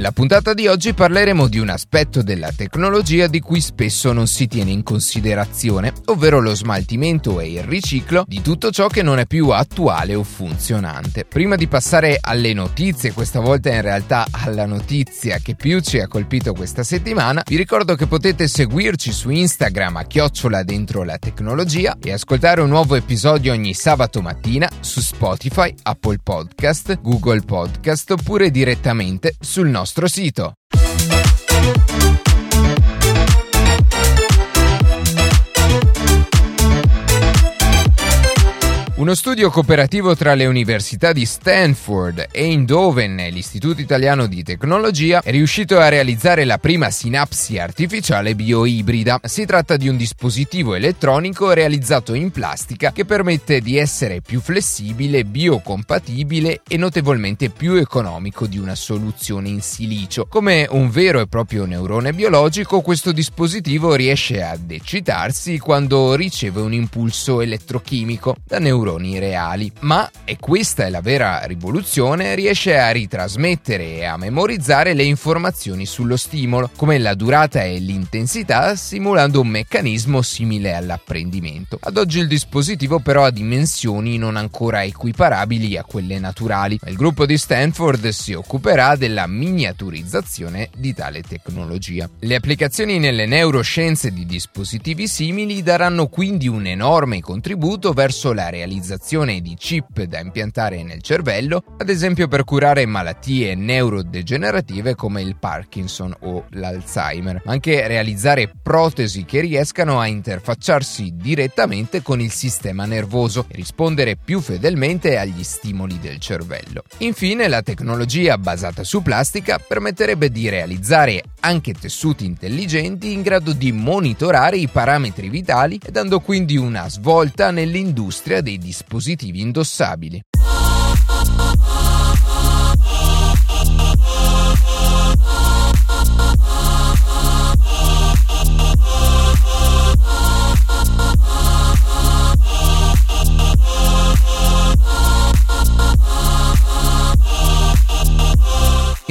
Nella puntata di oggi parleremo di un aspetto della tecnologia di cui spesso non si tiene in considerazione, ovvero lo smaltimento e il riciclo di tutto ciò che non è più attuale o funzionante. Prima di passare alle notizie, questa volta in realtà alla notizia che più ci ha colpito questa settimana, vi ricordo che potete seguirci su Instagram a chiocciola dentro la tecnologia e ascoltare un nuovo episodio ogni sabato mattina su Spotify, Apple Podcast, Google Podcast oppure direttamente sul nostro nostro sito. Uno studio cooperativo tra le università di Stanford e Eindhoven e l'Istituto Italiano di Tecnologia è riuscito a realizzare la prima sinapsi artificiale bioibrida. Si tratta di un dispositivo elettronico realizzato in plastica che permette di essere più flessibile, biocompatibile e notevolmente più economico di una soluzione in silicio. Come un vero e proprio neurone biologico, questo dispositivo riesce ad eccitarsi quando riceve un impulso elettrochimico da neuroni neuroni reali. Ma, e questa è la vera rivoluzione, riesce a ritrasmettere e a memorizzare le informazioni sullo stimolo, come la durata e l'intensità, simulando un meccanismo simile all'apprendimento. Ad oggi il dispositivo però ha dimensioni non ancora equiparabili a quelle naturali. Il gruppo di Stanford si occuperà della miniaturizzazione di tale tecnologia. Le applicazioni nelle neuroscienze di dispositivi simili daranno quindi un enorme contributo verso la realizzazione realizzazione di chip da impiantare nel cervello, ad esempio per curare malattie neurodegenerative come il Parkinson o l'Alzheimer, ma anche realizzare protesi che riescano a interfacciarsi direttamente con il sistema nervoso e rispondere più fedelmente agli stimoli del cervello. Infine, la tecnologia basata su plastica permetterebbe di realizzare anche tessuti intelligenti in grado di monitorare i parametri vitali e dando quindi una svolta nell'industria dei dispositivi indossabili.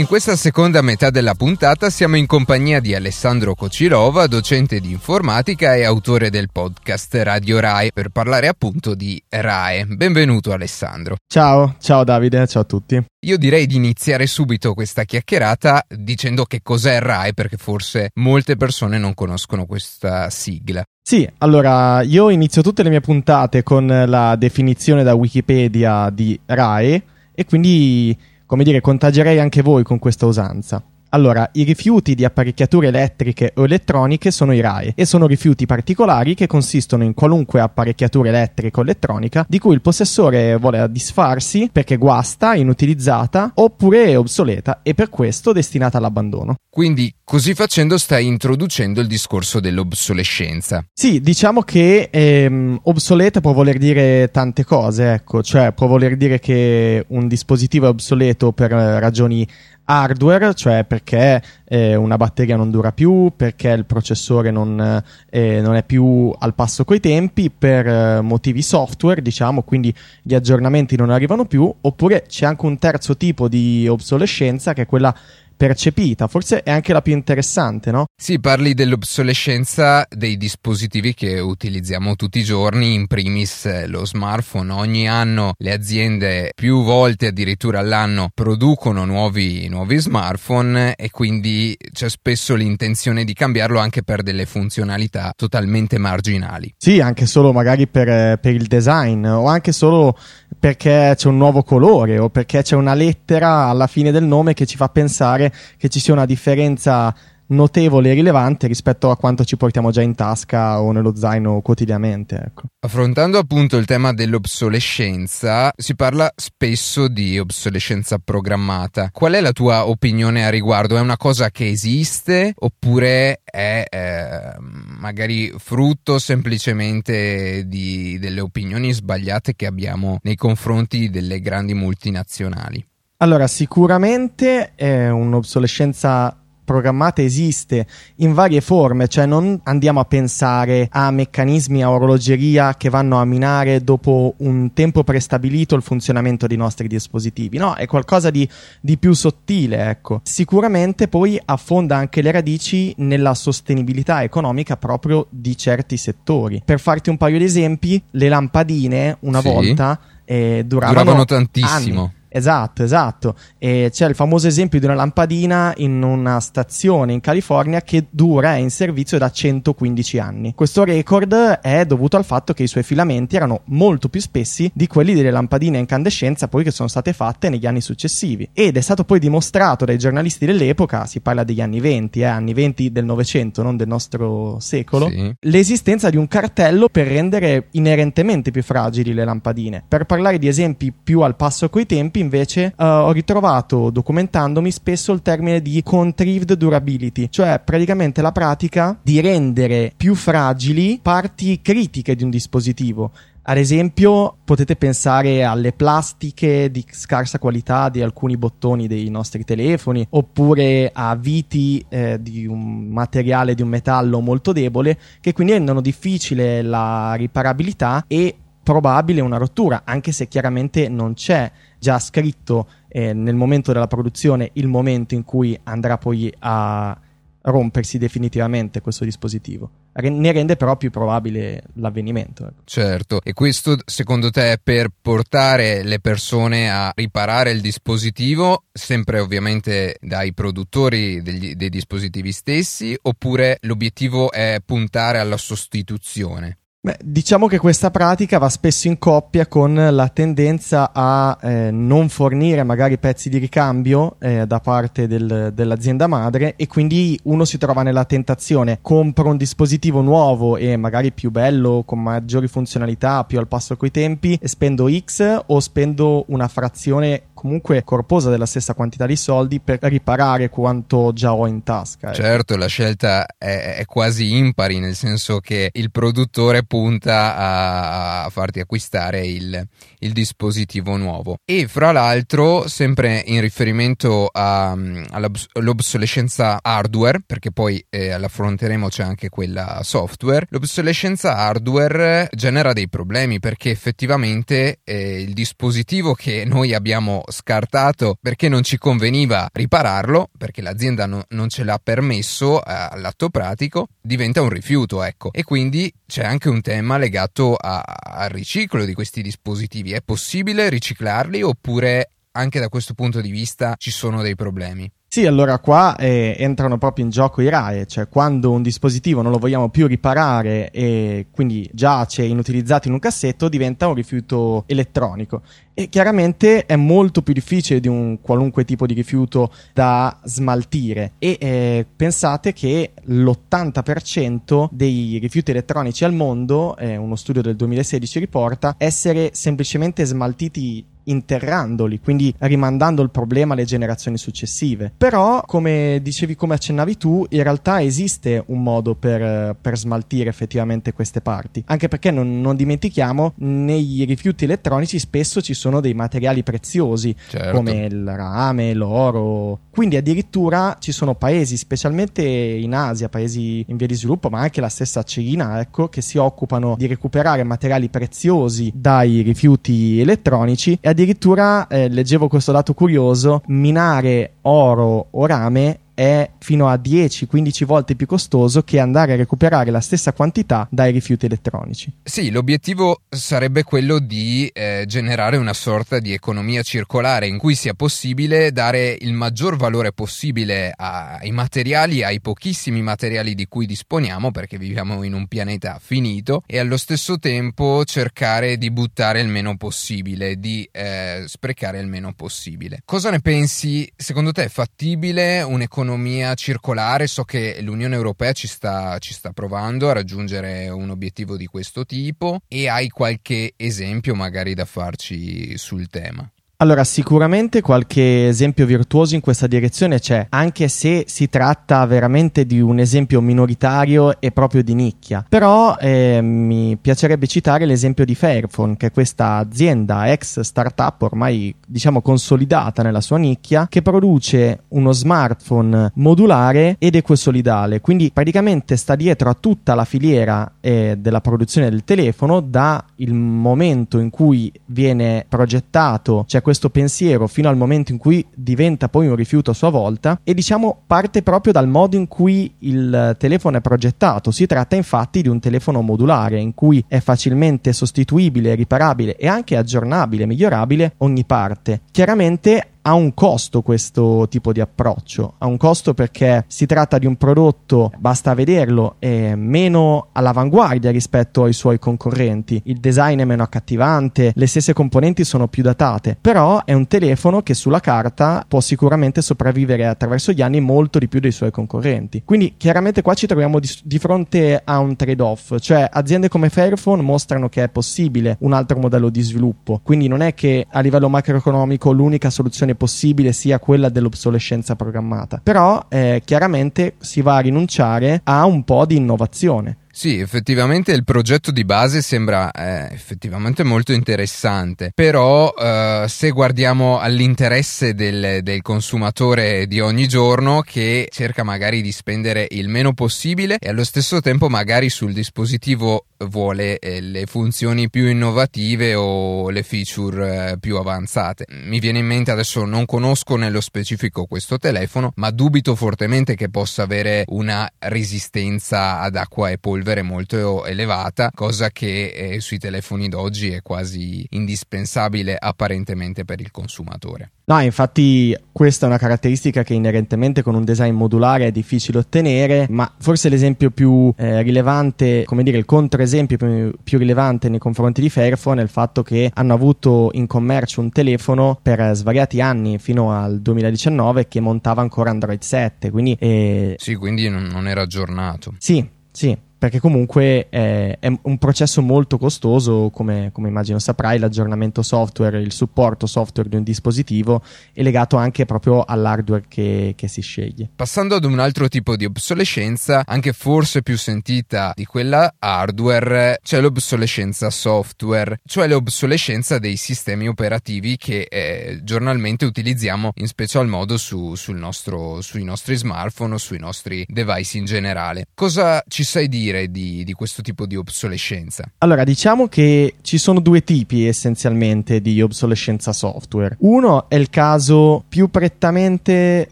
Questa seconda metà della puntata siamo in compagnia di Alessandro Cocilova, docente di informatica e autore del podcast Radio RAE, per parlare appunto di RAE. Benvenuto Alessandro. Ciao, ciao Davide, ciao a tutti. Io direi di iniziare subito questa chiacchierata dicendo che cos'è RAE, perché forse molte persone non conoscono questa sigla. Sì, allora io inizio tutte le mie puntate con la definizione da Wikipedia di RAE e quindi come dire, contagerei anche voi con questa usanza. Allora, i rifiuti di apparecchiature elettriche o elettroniche sono i RAE e sono rifiuti particolari che consistono in qualunque apparecchiatura elettrica o elettronica di cui il possessore vuole disfarsi perché guasta, inutilizzata oppure è obsoleta e per questo destinata all'abbandono. Quindi, così facendo, stai introducendo il discorso dell'obsolescenza. Sì, diciamo che ehm, obsoleta può voler dire tante cose, ecco, cioè può voler dire che un dispositivo è obsoleto per ragioni hardware, cioè perché eh, una batteria non dura più, perché il processore non, eh, non è più al passo coi tempi, per eh, motivi software, diciamo, quindi gli aggiornamenti non arrivano più, oppure c'è anche un terzo tipo di obsolescenza che è quella percepita, forse è anche la più interessante, no? Sì, parli dell'obsolescenza dei dispositivi che utilizziamo tutti i giorni, in primis eh, lo smartphone. Ogni anno le aziende, più volte addirittura all'anno, producono nuovi, nuovi smartphone e quindi c'è spesso l'intenzione di cambiarlo anche per delle funzionalità totalmente marginali. Sì, anche solo magari per, eh, per il design o anche solo perché c'è un nuovo colore o perché c'è una lettera alla fine del nome che ci fa pensare che ci sia una differenza notevole e rilevante rispetto a quanto ci portiamo già in tasca o nello zaino quotidianamente. Ecco. Affrontando appunto il tema dell'obsolescenza, si parla spesso di obsolescenza programmata. Qual è la tua opinione a riguardo? È una cosa che esiste oppure è eh, magari frutto semplicemente di, delle opinioni sbagliate che abbiamo nei confronti delle grandi multinazionali? Allora, sicuramente è un'obsolescenza programmata esiste in varie forme, cioè non andiamo a pensare a meccanismi a orologeria che vanno a minare dopo un tempo prestabilito il funzionamento dei nostri dispositivi, no, è qualcosa di, di più sottile, ecco. Sicuramente poi affonda anche le radici nella sostenibilità economica proprio di certi settori. Per farti un paio di esempi, le lampadine una sì. volta eh, duravano, duravano tantissimo. Anni. Esatto, esatto. E c'è il famoso esempio di una lampadina in una stazione in California che dura, è in servizio da 115 anni. Questo record è dovuto al fatto che i suoi filamenti erano molto più spessi di quelli delle lampadine a incandescenza poi che sono state fatte negli anni successivi. Ed è stato poi dimostrato dai giornalisti dell'epoca, si parla degli anni 20, eh, anni 20 del Novecento, non del nostro secolo, sì. l'esistenza di un cartello per rendere inerentemente più fragili le lampadine. Per parlare di esempi più al passo coi tempi, invece uh, ho ritrovato documentandomi spesso il termine di contrived durability, cioè praticamente la pratica di rendere più fragili parti critiche di un dispositivo. Ad esempio, potete pensare alle plastiche di scarsa qualità di alcuni bottoni dei nostri telefoni, oppure a viti eh, di un materiale di un metallo molto debole, che quindi rendono difficile la riparabilità e probabile una rottura, anche se chiaramente non c'è già scritto eh, nel momento della produzione il momento in cui andrà poi a rompersi definitivamente questo dispositivo. Ne rende però più probabile l'avvenimento. Ecco. Certo, e questo secondo te è per portare le persone a riparare il dispositivo, sempre ovviamente dai produttori degli, dei dispositivi stessi, oppure l'obiettivo è puntare alla sostituzione? Beh, diciamo che questa pratica va spesso in coppia con la tendenza a eh, non fornire magari pezzi di ricambio eh, da parte del, dell'azienda madre e quindi uno si trova nella tentazione, compro un dispositivo nuovo e magari più bello, con maggiori funzionalità, più al passo coi tempi e spendo X o spendo una frazione comunque corposa della stessa quantità di soldi per riparare quanto già ho in tasca. Eh. Certo, la scelta è, è, quasi impari, nel senso che il produttore punta a, a farti acquistare il, il, dispositivo nuovo. E fra l'altro, sempre in riferimento a, all'obsolescenza hardware, perché poi eh, l'affronteremo c'è anche quella software, l'obsolescenza hardware genera dei problemi perché effettivamente eh, il dispositivo che noi abbiamo scartato perché non ci conveniva ripararlo, perché l'azienda no, non ce l'ha permesso eh, all'atto pratico, diventa un rifiuto, ecco. E quindi c'è anche un tema legato a, al riciclo di questi dispositivi. È possibile riciclarli oppure anche da questo punto di vista ci sono dei problemi? Sì, allora qua eh, entrano proprio in gioco i RAE, cioè quando un dispositivo non lo vogliamo più riparare e quindi giace inutilizzato in un cassetto diventa un rifiuto elettronico. E chiaramente è molto più difficile di un qualunque tipo di rifiuto da smaltire. E eh, pensate che l'80% dei rifiuti elettronici al mondo, eh, uno studio del 2016 riporta, essere semplicemente smaltiti interrandoli, quindi rimandando il problema alle generazioni successive. Però, come dicevi, come accennavi tu, in realtà esiste un modo per, per smaltire effettivamente queste parti. Anche perché non, non, dimentichiamo, nei rifiuti elettronici spesso ci sono dei materiali preziosi, certo. come il rame, l'oro. Quindi addirittura ci sono paesi, specialmente in Asia, paesi in via di sviluppo, ma anche la stessa Cina, ecco, che si occupano di recuperare materiali preziosi dai rifiuti elettronici e addirittura eh, leggevo questo dato curioso, minare oro o rame è fino a 10-15 volte più costoso che andare a recuperare la stessa quantità dai rifiuti elettronici. Sì, l'obiettivo sarebbe quello di eh, generare una sorta di economia circolare in cui sia possibile dare il maggior valore possibile ai materiali, ai pochissimi materiali di cui disponiamo, perché viviamo in un pianeta finito, e allo stesso tempo cercare di buttare il meno possibile, di eh, sprecare il meno possibile. Cosa ne pensi? Secondo te è fattibile un'economia un'economia circolare, so che l'Unione Europea ci sta, ci sta provando a raggiungere un obiettivo di questo tipo e hai qualche esempio magari da farci sul tema? Allora, sicuramente qualche esempio virtuoso in questa direzione c'è, anche se si tratta veramente di un esempio minoritario e proprio di nicchia. Però eh, mi piacerebbe citare l'esempio di Fairphone, che è questa azienda ex startup ormai diciamo consolidata nella sua nicchia, che produce uno smartphone modulare ed ecosolidale. Quindi praticamente sta dietro a tutta la filiera eh, della produzione del telefono da il momento in cui viene progettato, cioè questo pensiero fino al momento in cui diventa poi un rifiuto a sua volta e diciamo parte proprio dal modo in cui il telefono è progettato. Si tratta infatti di un telefono modulare in cui è facilmente sostituibile, riparabile e anche aggiornabile, migliorabile ogni parte. Chiaramente ha un costo questo tipo di approccio, ha un costo perché si tratta di un prodotto, basta vederlo, è meno all'avanguardia rispetto ai suoi concorrenti, il design è meno accattivante, le stesse componenti sono più datate, però è un telefono che sulla carta può sicuramente sopravvivere attraverso gli anni molto di più dei suoi concorrenti. Quindi chiaramente qua ci troviamo di, di fronte a un trade-off, cioè aziende come Fairphone mostrano che è possibile un altro modello di sviluppo, quindi non è che a livello macroeconomico l'unica soluzione soluzione possibile sia quella dell'obsolescenza programmata. Però eh, chiaramente si va a rinunciare a un po' di innovazione. Sì, effettivamente il progetto di base sembra eh, effettivamente molto interessante, però eh, se guardiamo all'interesse del, del, consumatore di ogni giorno che cerca magari di spendere il meno possibile e allo stesso tempo magari sul dispositivo vuole eh, le funzioni più innovative o le feature eh, più avanzate. Mi viene in mente adesso non conosco nello specifico questo telefono, ma dubito fortemente che possa avere una resistenza ad acqua e polvere polvere molto elevata, cosa che eh, sui telefoni d'oggi è quasi indispensabile apparentemente per il consumatore. No, infatti questa è una caratteristica che inerentemente con un design modulare è difficile ottenere, ma forse l'esempio più eh, rilevante, come dire il controesempio più, più, rilevante nei confronti di Fairphone è il fatto che hanno avuto in commercio un telefono per svariati anni fino al 2019 che montava ancora Android 7, quindi... Eh... Sì, quindi non, non era aggiornato. Sì, sì, perché comunque è, è, un processo molto costoso, come, come, immagino saprai, l'aggiornamento software, il supporto software di un dispositivo è legato anche proprio all'hardware che, che, si sceglie. Passando ad un altro tipo di obsolescenza, anche forse più sentita di quella hardware, c'è l'obsolescenza software, cioè l'obsolescenza dei sistemi operativi che eh, giornalmente utilizziamo in special modo su, nostro, sui nostri smartphone o sui nostri device in generale. Cosa ci sai dire? Dire di, di, questo tipo di obsolescenza? Allora, diciamo che ci sono due tipi essenzialmente di obsolescenza software. Uno è il caso più prettamente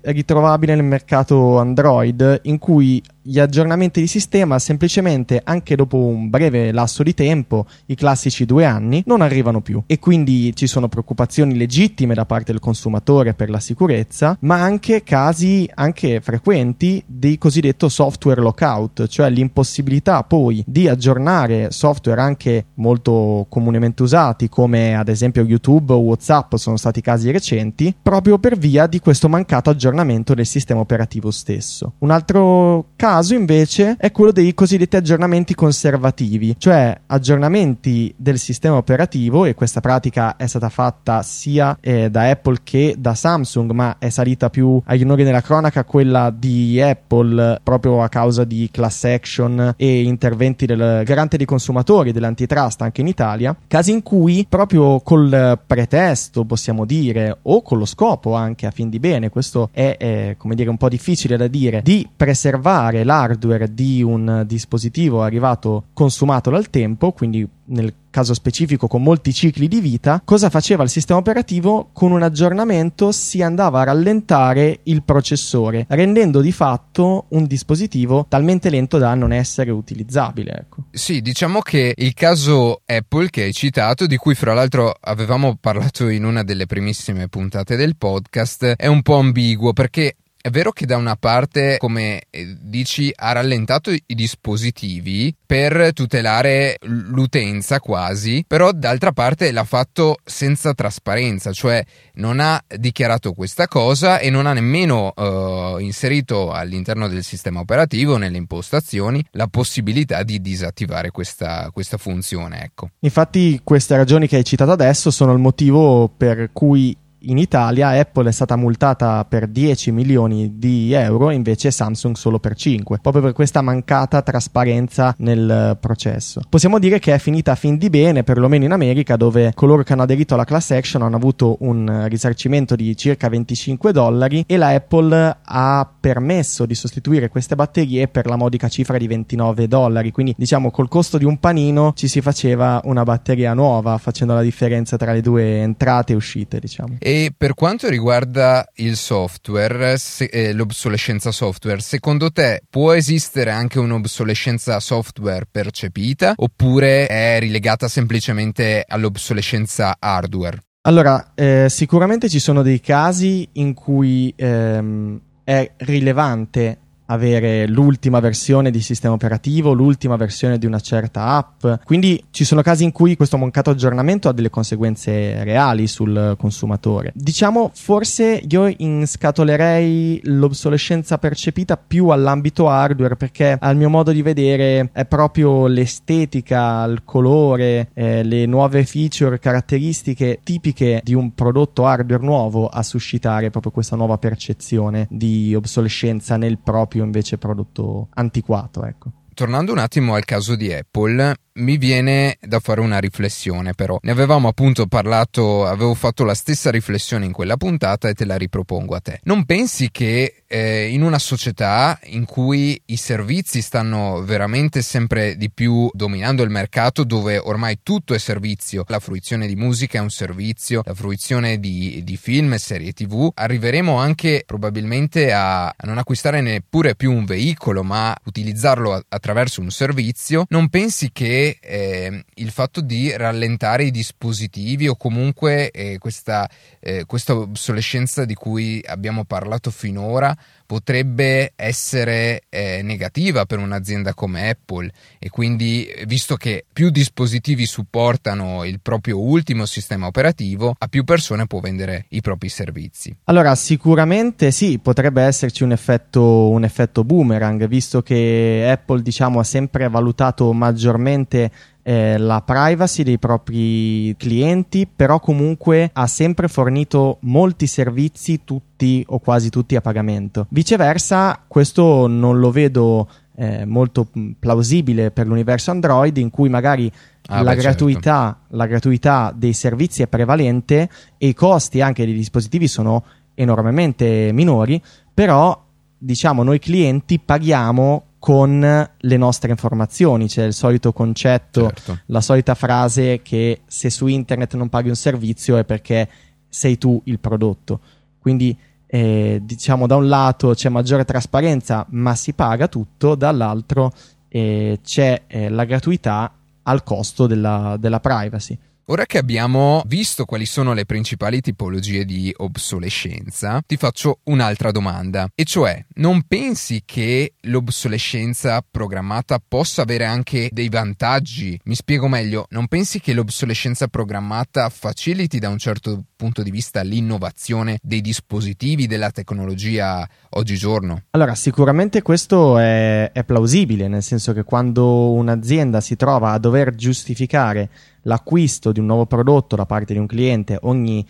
ritrovabile nel mercato Android, in cui gli aggiornamenti di sistema semplicemente anche dopo un breve lasso di tempo, i classici due anni, non arrivano più e quindi ci sono preoccupazioni legittime da parte del consumatore per la sicurezza, ma anche casi anche frequenti di cosiddetto software lockout, cioè l'impossibilità poi di aggiornare software anche molto comunemente usati come ad esempio YouTube o WhatsApp sono stati casi recenti, proprio per via di questo mancato aggiornamento del sistema operativo stesso. Un altro caso caso invece è quello dei cosiddetti aggiornamenti conservativi, cioè aggiornamenti del sistema operativo e questa pratica è stata fatta sia eh, da Apple che da Samsung, ma è salita più agli onori della cronaca quella di Apple proprio a causa di class action e interventi del garante dei consumatori dell'antitrust anche in Italia, casi in cui proprio col pretesto, possiamo dire, o con lo scopo anche a fin di bene, questo è, è come dire un po' difficile da dire, di preservare l'hardware di un dispositivo arrivato consumato dal tempo, quindi nel caso specifico con molti cicli di vita, cosa faceva il sistema operativo? Con un aggiornamento si andava a rallentare il processore, rendendo di fatto un dispositivo talmente lento da non essere utilizzabile. Ecco. Sì, diciamo che il caso Apple che hai citato, di cui fra l'altro avevamo parlato in una delle primissime puntate del podcast, è un po' ambiguo perché è vero che da una parte, come eh, dici, ha rallentato i dispositivi per tutelare l'utenza quasi, però d'altra parte l'ha fatto senza trasparenza, cioè non ha dichiarato questa cosa e non ha nemmeno uh, inserito all'interno del sistema operativo, nelle impostazioni, la possibilità di disattivare questa, questa funzione. Ecco. Infatti queste ragioni che hai citato adesso sono il motivo per cui in Italia Apple è stata multata per 10 milioni di euro, invece Samsung solo per 5, proprio per questa mancata trasparenza nel processo. Possiamo dire che è finita fin di bene, perlomeno in America, dove coloro che hanno aderito alla class action hanno avuto un risarcimento di circa 25 dollari e la Apple ha permesso di sostituire queste batterie per la modica cifra di 29 dollari, quindi diciamo col costo di un panino ci si faceva una batteria nuova, facendo la differenza tra le due entrate e uscite, diciamo. E per quanto riguarda il software, se, eh, l'obsolescenza software, secondo te può esistere anche un'obsolescenza software percepita oppure è rilegata semplicemente all'obsolescenza hardware? Allora, eh, sicuramente ci sono dei casi in cui ehm, è rilevante avere l'ultima versione di sistema operativo, l'ultima versione di una certa app. Quindi ci sono casi in cui questo mancato aggiornamento ha delle conseguenze reali sul consumatore. Diciamo, forse io inscatolerei l'obsolescenza percepita più all'ambito hardware perché al mio modo di vedere è proprio l'estetica, il colore, eh, le nuove feature, caratteristiche tipiche di un prodotto hardware nuovo a suscitare proprio questa nuova percezione di obsolescenza nel proprio proprio invece prodotto antiquato, ecco. Tornando un attimo al caso di Apple, mi viene da fare una riflessione però. Ne avevamo appunto parlato, avevo fatto la stessa riflessione in quella puntata e te la ripropongo a te. Non pensi che eh, in una società in cui i servizi stanno veramente sempre di più dominando il mercato, dove ormai tutto è servizio, la fruizione di musica è un servizio, la fruizione di, di film e serie tv, arriveremo anche probabilmente a, non acquistare neppure più un veicolo, ma utilizzarlo a, attraverso un servizio. Non pensi che eh, il fatto di rallentare i dispositivi o comunque eh, questa, eh, questa obsolescenza di cui abbiamo parlato finora potrebbe essere eh, negativa per un'azienda come Apple e quindi visto che più dispositivi supportano il proprio ultimo sistema operativo a più persone può vendere i propri servizi. Allora sicuramente sì potrebbe esserci un effetto, un effetto boomerang visto che Apple diciamo ha sempre valutato maggiormente eh, la privacy dei propri clienti, però comunque ha sempre fornito molti servizi, tutti o quasi tutti a pagamento. Viceversa, questo non lo vedo eh, molto plausibile per l'universo Android, in cui magari Ah, la, beh, gratuità, certo. la, gratuità, dei servizi è prevalente e i costi anche dei dispositivi sono enormemente minori, però diciamo noi clienti paghiamo con le nostre informazioni. C'è il solito concetto, certo. la solita frase che se su internet non paghi un servizio è perché sei tu il prodotto. Quindi eh, diciamo da un lato c'è maggiore trasparenza ma si paga tutto, dall'altro eh, c'è eh, la gratuità al costo della, della privacy. Ora che abbiamo visto quali sono le principali tipologie di obsolescenza, ti faccio un'altra domanda, e cioè, non pensi che l'obsolescenza programmata possa avere anche dei vantaggi? Mi spiego meglio, non pensi che l'obsolescenza programmata faciliti da un certo punto di vista l'innovazione dei dispositivi, della tecnologia oggigiorno? Allora, sicuramente questo è, è plausibile, nel senso che quando un'azienda si trova a dover giustificare l'acquisto di un nuovo prodotto da parte di un cliente ogni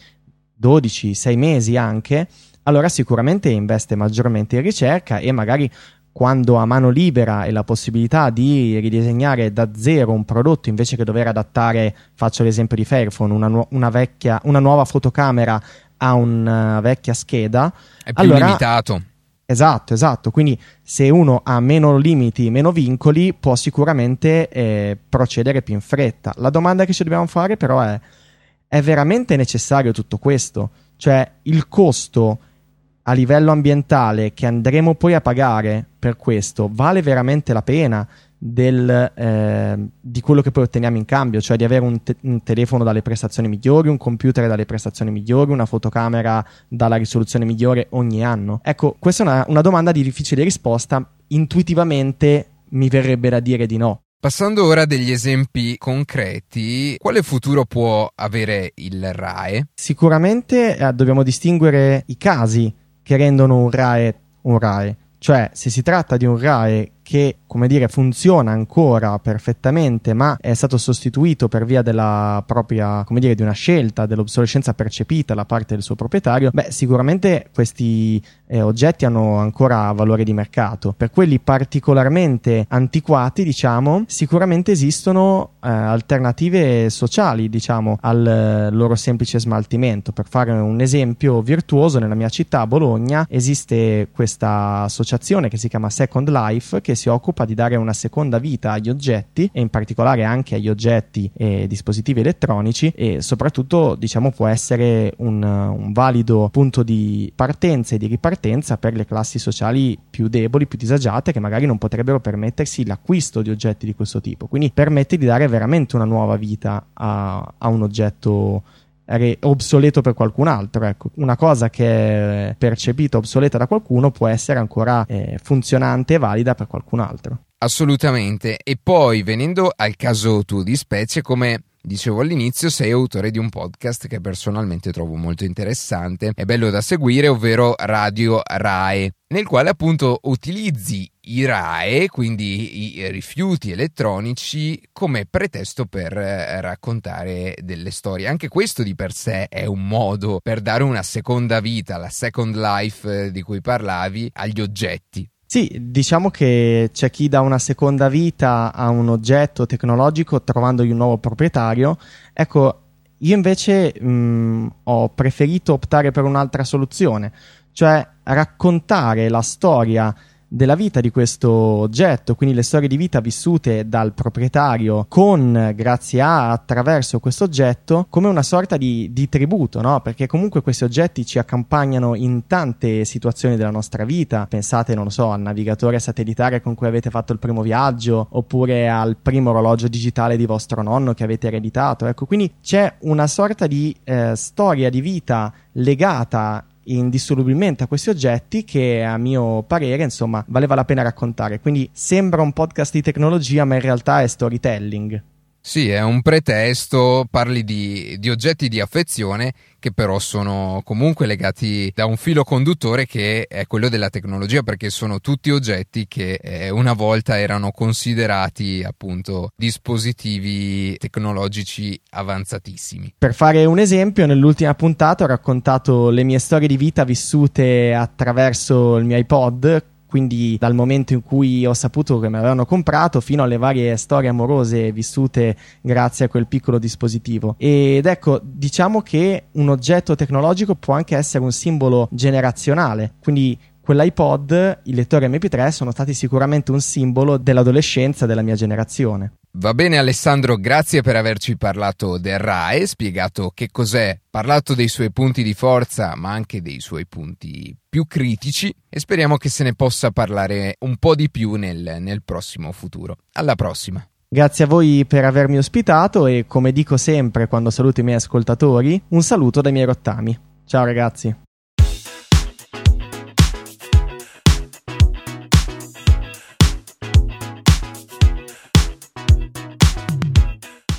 12-6 mesi anche, allora sicuramente investe maggiormente in ricerca e magari quando ha mano libera e la possibilità di ridisegnare da zero un prodotto invece che dover adattare, faccio l'esempio di Fairphone, una, nu- una, vecchia, una nuova fotocamera a una vecchia scheda, è più allora, limitato. Esatto, esatto. Quindi se uno ha meno limiti, meno vincoli, può sicuramente eh, procedere più in fretta. La domanda che ci dobbiamo fare però è, è veramente necessario tutto questo? Cioè il costo a livello ambientale che andremo poi a pagare per questo vale veramente la pena? Del, eh, di quello che poi otteniamo in cambio, cioè di avere un, te- un, telefono dalle prestazioni migliori, un computer dalle prestazioni migliori, una fotocamera dalla risoluzione migliore ogni anno? Ecco, questa è una, una domanda di difficile risposta. Intuitivamente mi verrebbe da dire di no. Passando ora a degli esempi concreti, quale futuro può avere il RAE? Sicuramente eh, dobbiamo distinguere i casi che rendono un RAE un RAE. Cioè, se si tratta di un RAE che, come dire, funziona ancora perfettamente, ma è stato sostituito per via della propria, come dire, di una scelta dell'obsolescenza percepita da parte del suo proprietario, beh, sicuramente questi eh, oggetti hanno ancora valore di mercato. Per quelli particolarmente antiquati, diciamo, sicuramente esistono eh, alternative sociali, diciamo, al eh, loro semplice smaltimento. Per fare un esempio virtuoso, nella mia città, Bologna, esiste questa associazione che si chiama Second Life che si occupa di dare una seconda vita agli oggetti e in particolare anche agli oggetti e dispositivi elettronici e soprattutto diciamo può essere un, un valido punto di partenza e di ripartenza per le classi sociali più deboli, più disagiate che magari non potrebbero permettersi l'acquisto di oggetti di questo tipo. Quindi permette di dare veramente una nuova vita a, a un oggetto obsoleto per qualcun altro. Ecco, una cosa che è percepita obsoleta da qualcuno può essere ancora eh, funzionante e valida per qualcun altro. Assolutamente. E poi venendo al caso tuo di specie, come Dicevo all'inizio, sei autore di un podcast che personalmente trovo molto interessante e bello da seguire, ovvero Radio RAE, nel quale appunto utilizzi i RAE, quindi i rifiuti elettronici, come pretesto per eh, raccontare delle storie. Anche questo di per sé è un modo per dare una seconda vita, la second life eh, di cui parlavi, agli oggetti. Sì, diciamo che c'è chi dà una seconda vita a un oggetto tecnologico trovandogli un nuovo proprietario. Ecco, io invece mh, ho preferito optare per un'altra soluzione, cioè raccontare la storia della vita di questo oggetto, quindi le storie di vita vissute dal proprietario con, grazie a, attraverso questo oggetto, come una sorta di, di tributo, no? Perché comunque questi oggetti ci accompagnano in tante situazioni della nostra vita. Pensate, non lo so, al navigatore satellitare con cui avete fatto il primo viaggio, oppure al primo orologio digitale di vostro nonno che avete ereditato. Ecco, quindi c'è una sorta di eh, storia di vita legata indissolubilmente a questi oggetti che a mio parere insomma valeva la pena raccontare. Quindi sembra un podcast di tecnologia ma in realtà è storytelling sì, è un pretesto, parli di, di, oggetti di affezione che però sono comunque legati da un filo conduttore che è quello della tecnologia perché sono tutti oggetti che eh, una volta erano considerati appunto dispositivi tecnologici avanzatissimi. Per fare un esempio, nell'ultima puntata ho raccontato le mie storie di vita vissute attraverso il mio iPod quindi dal momento in cui ho saputo che me l'avevano comprato fino alle varie storie amorose vissute grazie a quel piccolo dispositivo. Ed ecco, diciamo che un oggetto tecnologico può anche essere un simbolo generazionale, quindi quell'iPod, i lettori MP3 sono stati sicuramente un simbolo dell'adolescenza della mia generazione. Va bene Alessandro, grazie per averci parlato del RAE, spiegato che cos'è, parlato dei suoi punti di forza ma anche dei suoi punti più critici e speriamo che se ne possa parlare un po' di più nel, nel prossimo futuro. Alla prossima! Grazie a voi per avermi ospitato e come dico sempre quando saluto i miei ascoltatori, un saluto dai miei rottami. Ciao ragazzi!